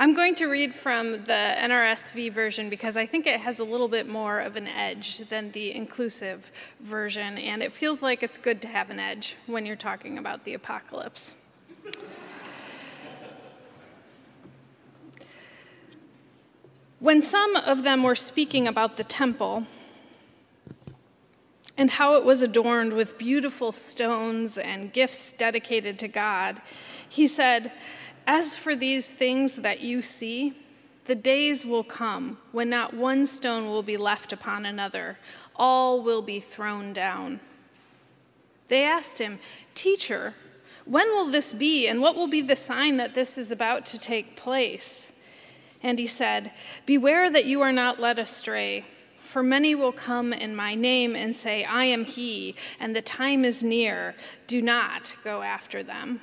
I'm going to read from the NRSV version because I think it has a little bit more of an edge than the inclusive version, and it feels like it's good to have an edge when you're talking about the apocalypse. When some of them were speaking about the temple and how it was adorned with beautiful stones and gifts dedicated to God, he said, as for these things that you see, the days will come when not one stone will be left upon another, all will be thrown down. They asked him, Teacher, when will this be, and what will be the sign that this is about to take place? And he said, Beware that you are not led astray. For many will come in my name and say, I am he, and the time is near. Do not go after them.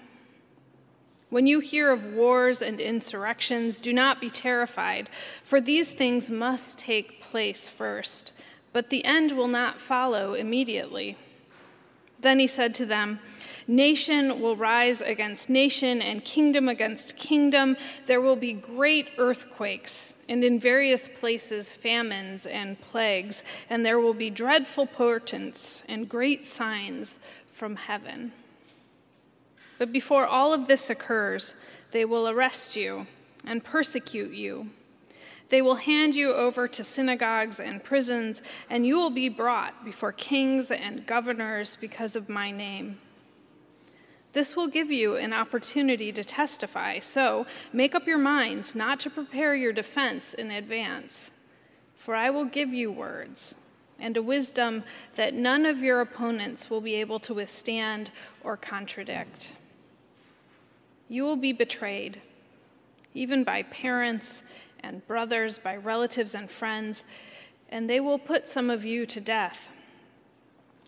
When you hear of wars and insurrections, do not be terrified, for these things must take place first, but the end will not follow immediately. Then he said to them, Nation will rise against nation and kingdom against kingdom. There will be great earthquakes, and in various places famines and plagues, and there will be dreadful portents and great signs from heaven. But before all of this occurs, they will arrest you and persecute you. They will hand you over to synagogues and prisons, and you will be brought before kings and governors because of my name. This will give you an opportunity to testify, so make up your minds not to prepare your defense in advance. For I will give you words and a wisdom that none of your opponents will be able to withstand or contradict. You will be betrayed, even by parents and brothers, by relatives and friends, and they will put some of you to death.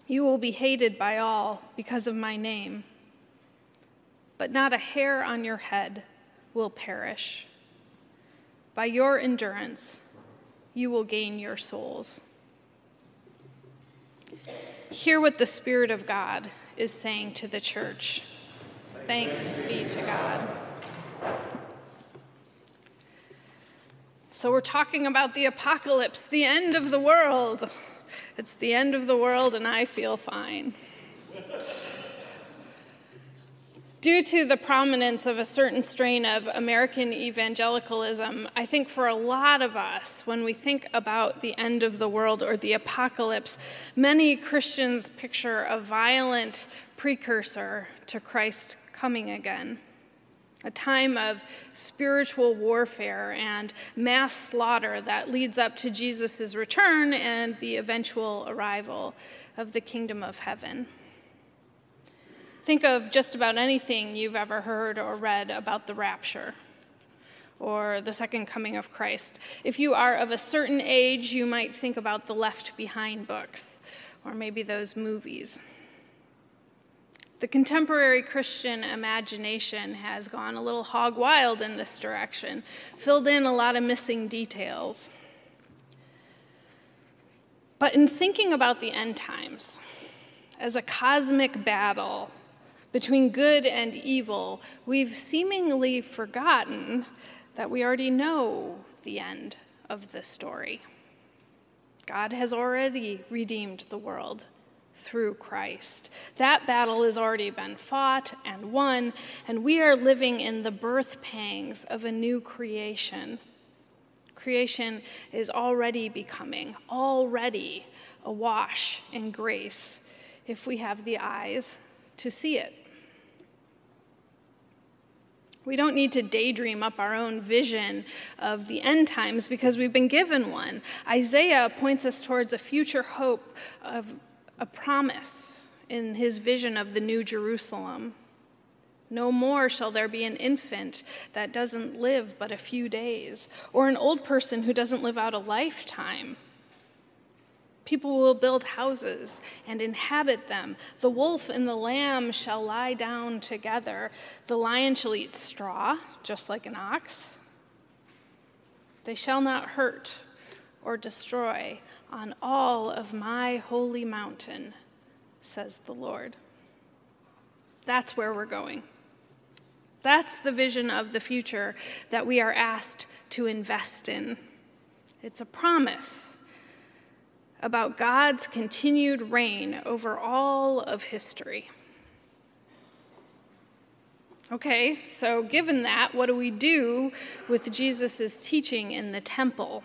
You will be hated by all because of my name, but not a hair on your head will perish. By your endurance, you will gain your souls. Hear what the Spirit of God is saying to the church. Thanks be to God. So, we're talking about the apocalypse, the end of the world. It's the end of the world, and I feel fine. Due to the prominence of a certain strain of American evangelicalism, I think for a lot of us, when we think about the end of the world or the apocalypse, many Christians picture a violent precursor to Christ coming again. A time of spiritual warfare and mass slaughter that leads up to Jesus' return and the eventual arrival of the kingdom of heaven. Think of just about anything you've ever heard or read about the rapture or the second coming of Christ. If you are of a certain age, you might think about the Left Behind books or maybe those movies. The contemporary Christian imagination has gone a little hog wild in this direction, filled in a lot of missing details. But in thinking about the end times as a cosmic battle between good and evil, we've seemingly forgotten that we already know the end of the story. God has already redeemed the world through Christ. That battle has already been fought and won, and we are living in the birth pangs of a new creation. Creation is already becoming, already awash in grace if we have the eyes to see it. We don't need to daydream up our own vision of the end times because we've been given one. Isaiah points us towards a future hope of a promise in his vision of the New Jerusalem. No more shall there be an infant that doesn't live but a few days, or an old person who doesn't live out a lifetime. People will build houses and inhabit them. The wolf and the lamb shall lie down together. The lion shall eat straw, just like an ox. They shall not hurt or destroy on all of my holy mountain, says the Lord. That's where we're going. That's the vision of the future that we are asked to invest in. It's a promise about God's continued reign over all of history. Okay, so given that, what do we do with Jesus' teaching in the temple?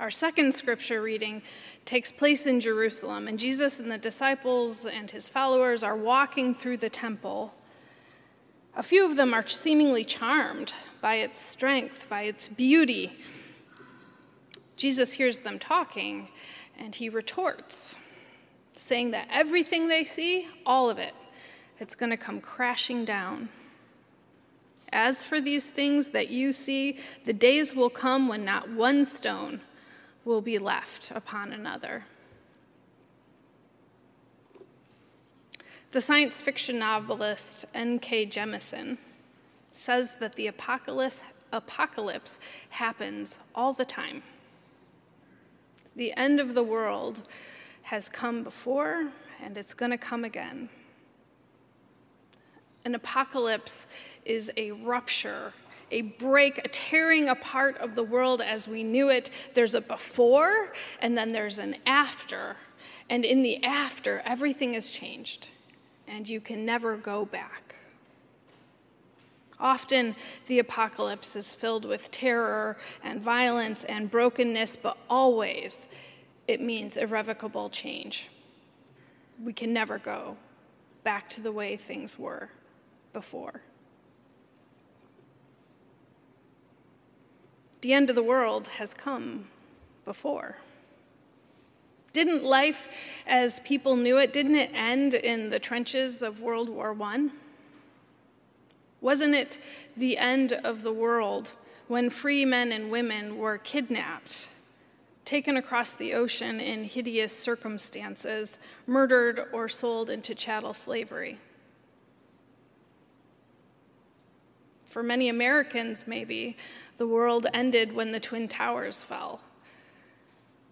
Our second scripture reading takes place in Jerusalem, and Jesus and the disciples and his followers are walking through the temple. A few of them are seemingly charmed by its strength, by its beauty. Jesus hears them talking, and he retorts, saying that everything they see, all of it, it's going to come crashing down. As for these things that you see, the days will come when not one stone will be left upon another. The science fiction novelist N.K. Jemisin says that the apocalypse, apocalypse happens all the time. The end of the world has come before, and it's going to come again. An apocalypse is a rupture, a break, a tearing apart of the world as we knew it. There's a before, and then there's an after. And in the after, everything has changed, and you can never go back. Often, the apocalypse is filled with terror and violence and brokenness, but always it means irrevocable change. We can never go back to the way things were before. The end of the world has come before. Didn't life as people knew it, didn't it end in the trenches of World War I? Wasn't it the end of the world when free men and women were kidnapped, taken across the ocean in hideous circumstances, murdered, or sold into chattel slavery? For many Americans, maybe, the world ended when the Twin Towers fell,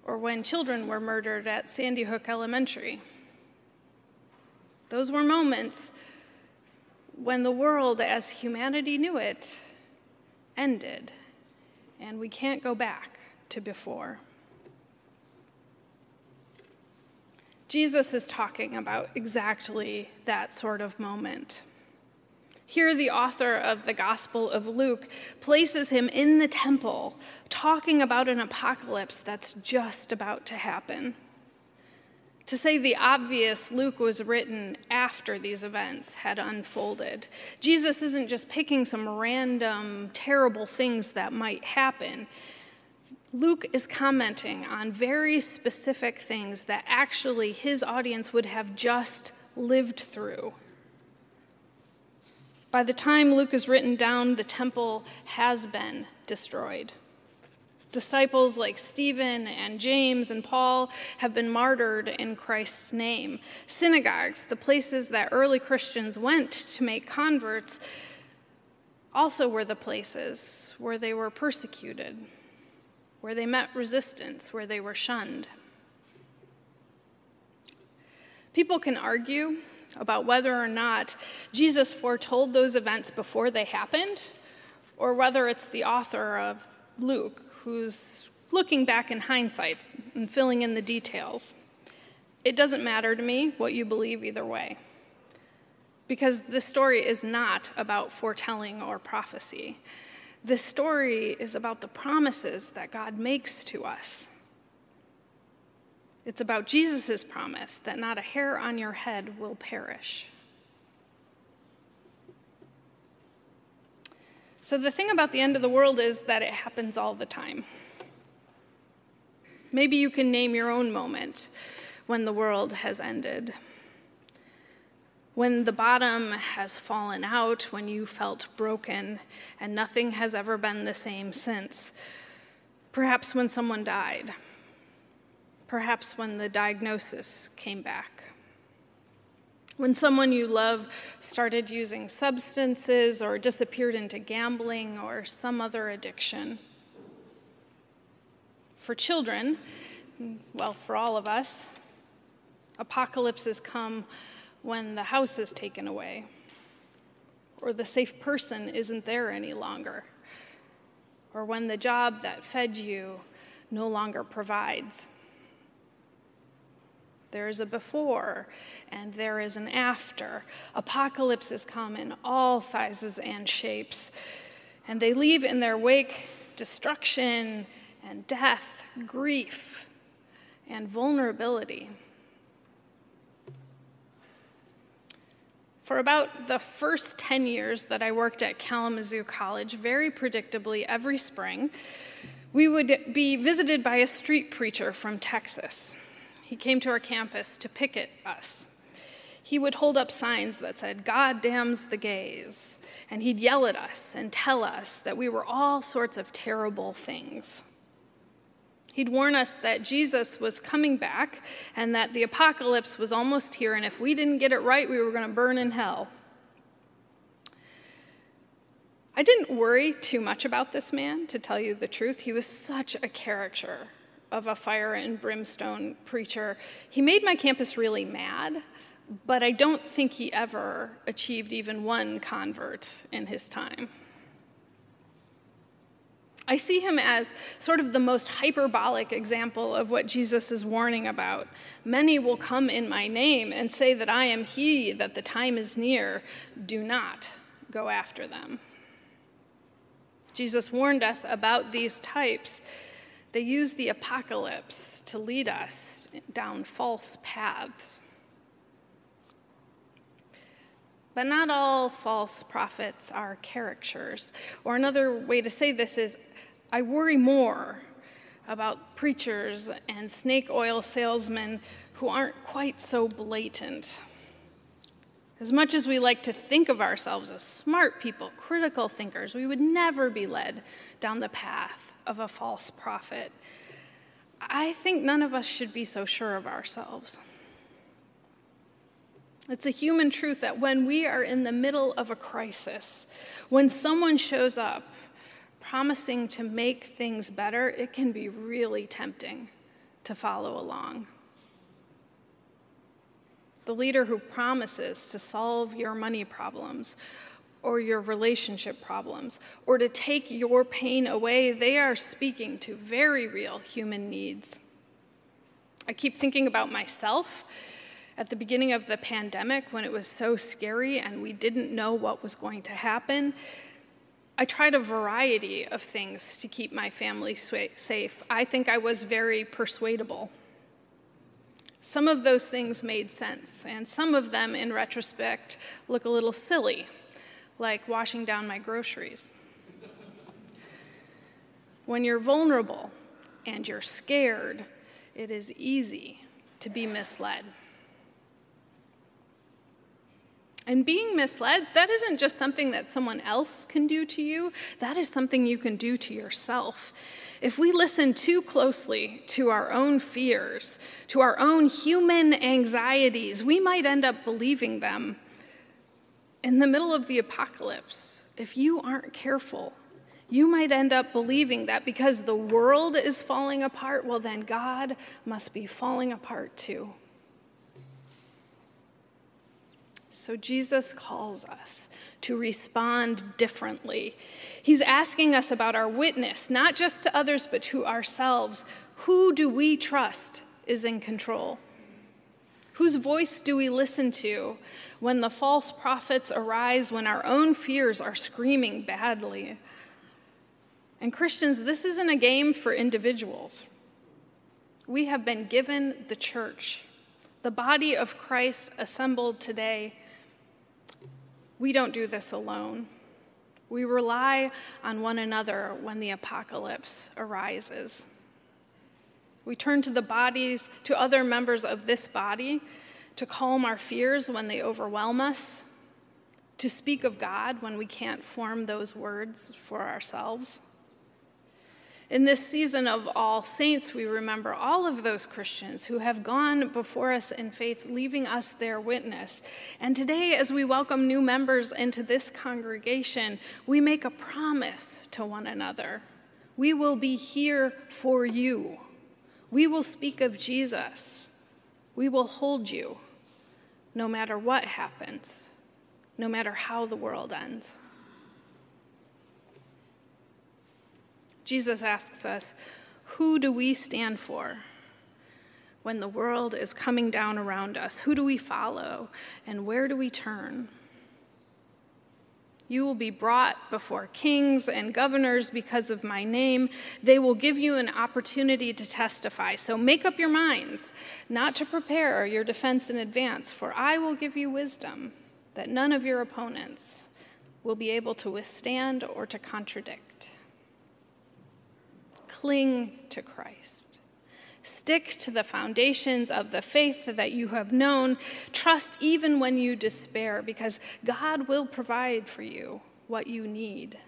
or when children were murdered at Sandy Hook Elementary. Those were moments when the world, as humanity knew it, ended, and we can't go back to before. Jesus is talking about exactly that sort of moment. Here, the author of the Gospel of Luke places him in the temple, talking about an apocalypse that's just about to happen. To say the obvious, Luke was written after these events had unfolded. Jesus isn't just picking some random, terrible things that might happen. Luke is commenting on very specific things that actually his audience would have just lived through. By the time Luke is written down, the temple has been destroyed. Disciples like Stephen and James and Paul have been martyred in Christ's name. Synagogues, the places that early Christians went to make converts, also were the places where they were persecuted, where they met resistance, where they were shunned. People can argue about whether or not Jesus foretold those events before they happened, or whether it's the author of Luke who's looking back in hindsight and filling in the details. It doesn't matter to me what you believe either way. Because this story is not about foretelling or prophecy. This story is about the promises that God makes to us. It's about Jesus' promise that not a hair on your head will perish. So, the thing about the end of the world is that it happens all the time. Maybe you can name your own moment when the world has ended. When the bottom has fallen out, when you felt broken and nothing has ever been the same since. Perhaps when someone died perhaps when the diagnosis came back. When someone you love started using substances or disappeared into gambling or some other addiction. For children, well, for all of us, apocalypses come when the house is taken away, or the safe person isn't there any longer, or when the job that fed you no longer provides. There is a before and there is an after. Apocalypses come in all sizes and shapes, and they leave in their wake destruction and death, grief and vulnerability. For about the first 10 years that I worked at Kalamazoo College, very predictably every spring, we would be visited by a street preacher from Texas. He came to our campus to picket us. He would hold up signs that said, God damns the gays. And he'd yell at us and tell us that we were all sorts of terrible things. He'd warn us that Jesus was coming back and that the apocalypse was almost here, and if we didn't get it right, we were going to burn in hell. I didn't worry too much about this man, to tell you the truth. He was such a caricature of a fire and brimstone preacher. He made my campus really mad, but I don't think he ever achieved even one convert in his time. I see him as sort of the most hyperbolic example of what Jesus is warning about. Many will come in my name and say that I am he, that the time is near. Do not go after them. Jesus warned us about these types. They use the apocalypse to lead us down false paths. But not all false prophets are caricatures. Or another way to say this is I worry more about preachers and snake oil salesmen who aren't quite so blatant. As much as we like to think of ourselves as smart people, critical thinkers, we would never be led down the path of a false prophet. I think none of us should be so sure of ourselves. It's a human truth that when we are in the middle of a crisis, when someone shows up promising to make things better, it can be really tempting to follow along. The leader who promises to solve your money problems or your relationship problems or to take your pain away, they are speaking to very real human needs. I keep thinking about myself at the beginning of the pandemic when it was so scary and we didn't know what was going to happen. I tried a variety of things to keep my family safe. I think I was very persuadable. Some of those things made sense, and some of them, in retrospect, look a little silly, like washing down my groceries. when you're vulnerable and you're scared, it is easy to be misled. And being misled, that isn't just something that someone else can do to you, that is something you can do to yourself. If we listen too closely to our own fears, to our own human anxieties, we might end up believing them. In the middle of the apocalypse, if you aren't careful, you might end up believing that because the world is falling apart, well, then God must be falling apart too. So Jesus calls us to respond differently. He's asking us about our witness, not just to others, but to ourselves. Who do we trust is in control? Whose voice do we listen to when the false prophets arise, when our own fears are screaming badly? And Christians, this isn't a game for individuals. We have been given the church, the body of Christ assembled today we don't do this alone. We rely on one another when the apocalypse arises. We turn to the bodies, to other members of this body, to calm our fears when they overwhelm us, to speak of God when we can't form those words for ourselves. In this season of All Saints, we remember all of those Christians who have gone before us in faith, leaving us their witness. And today, as we welcome new members into this congregation, we make a promise to one another. We will be here for you. We will speak of Jesus. We will hold you no matter what happens. no matter how the world ends. Jesus asks us, Who do we stand for when the world is coming down around us? Who do we follow and where do we turn? You will be brought before kings and governors because of my name. They will give you an opportunity to testify. So make up your minds not to prepare your defense in advance, for I will give you wisdom that none of your opponents will be able to withstand or to contradict. Cling to Christ. Stick to the foundations of the faith that you have known. Trust even when you despair, because God will provide for you what you need.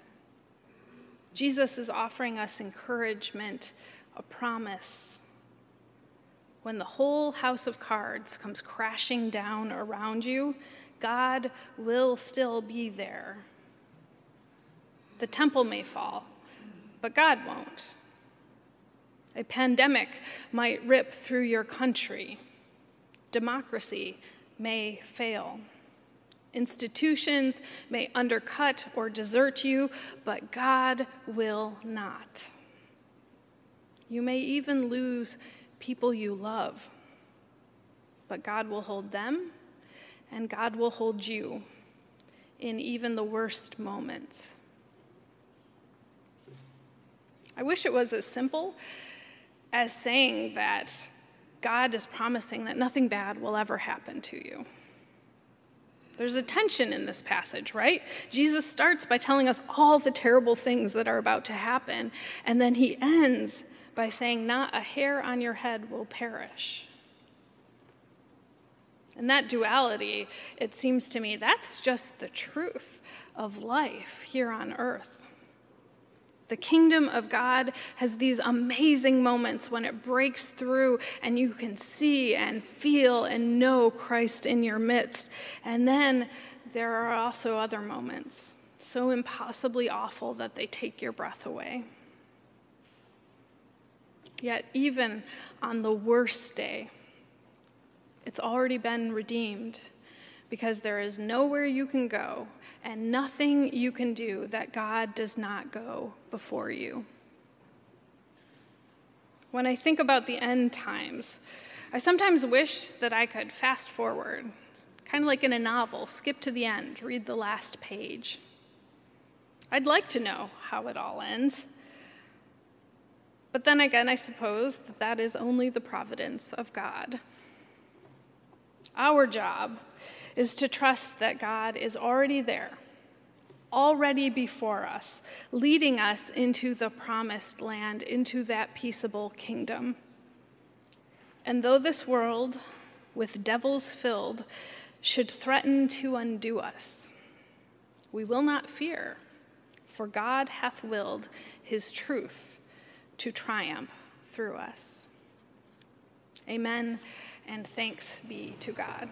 Jesus is offering us encouragement, a promise. When the whole house of cards comes crashing down around you, God will still be there. The temple may fall, but God won't. A pandemic might rip through your country. Democracy may fail. Institutions may undercut or desert you, but God will not. You may even lose people you love, but God will hold them and God will hold you in even the worst moments. I wish it was as simple as saying that God is promising that nothing bad will ever happen to you. There's a tension in this passage, right? Jesus starts by telling us all the terrible things that are about to happen, and then he ends by saying, Not a hair on your head will perish. And that duality, it seems to me, that's just the truth of life here on earth. The kingdom of God has these amazing moments when it breaks through and you can see and feel and know Christ in your midst. And then there are also other moments, so impossibly awful that they take your breath away. Yet, even on the worst day, it's already been redeemed because there is nowhere you can go and nothing you can do that God does not go before you. When I think about the end times, I sometimes wish that I could fast forward, kind of like in a novel, skip to the end, read the last page. I'd like to know how it all ends. But then again, I suppose that that is only the providence of God. Our job is to trust that God is already there, already before us, leading us into the promised land, into that peaceable kingdom. And though this world, with devils filled, should threaten to undo us, we will not fear, for God hath willed his truth to triumph through us. Amen, and thanks be to God.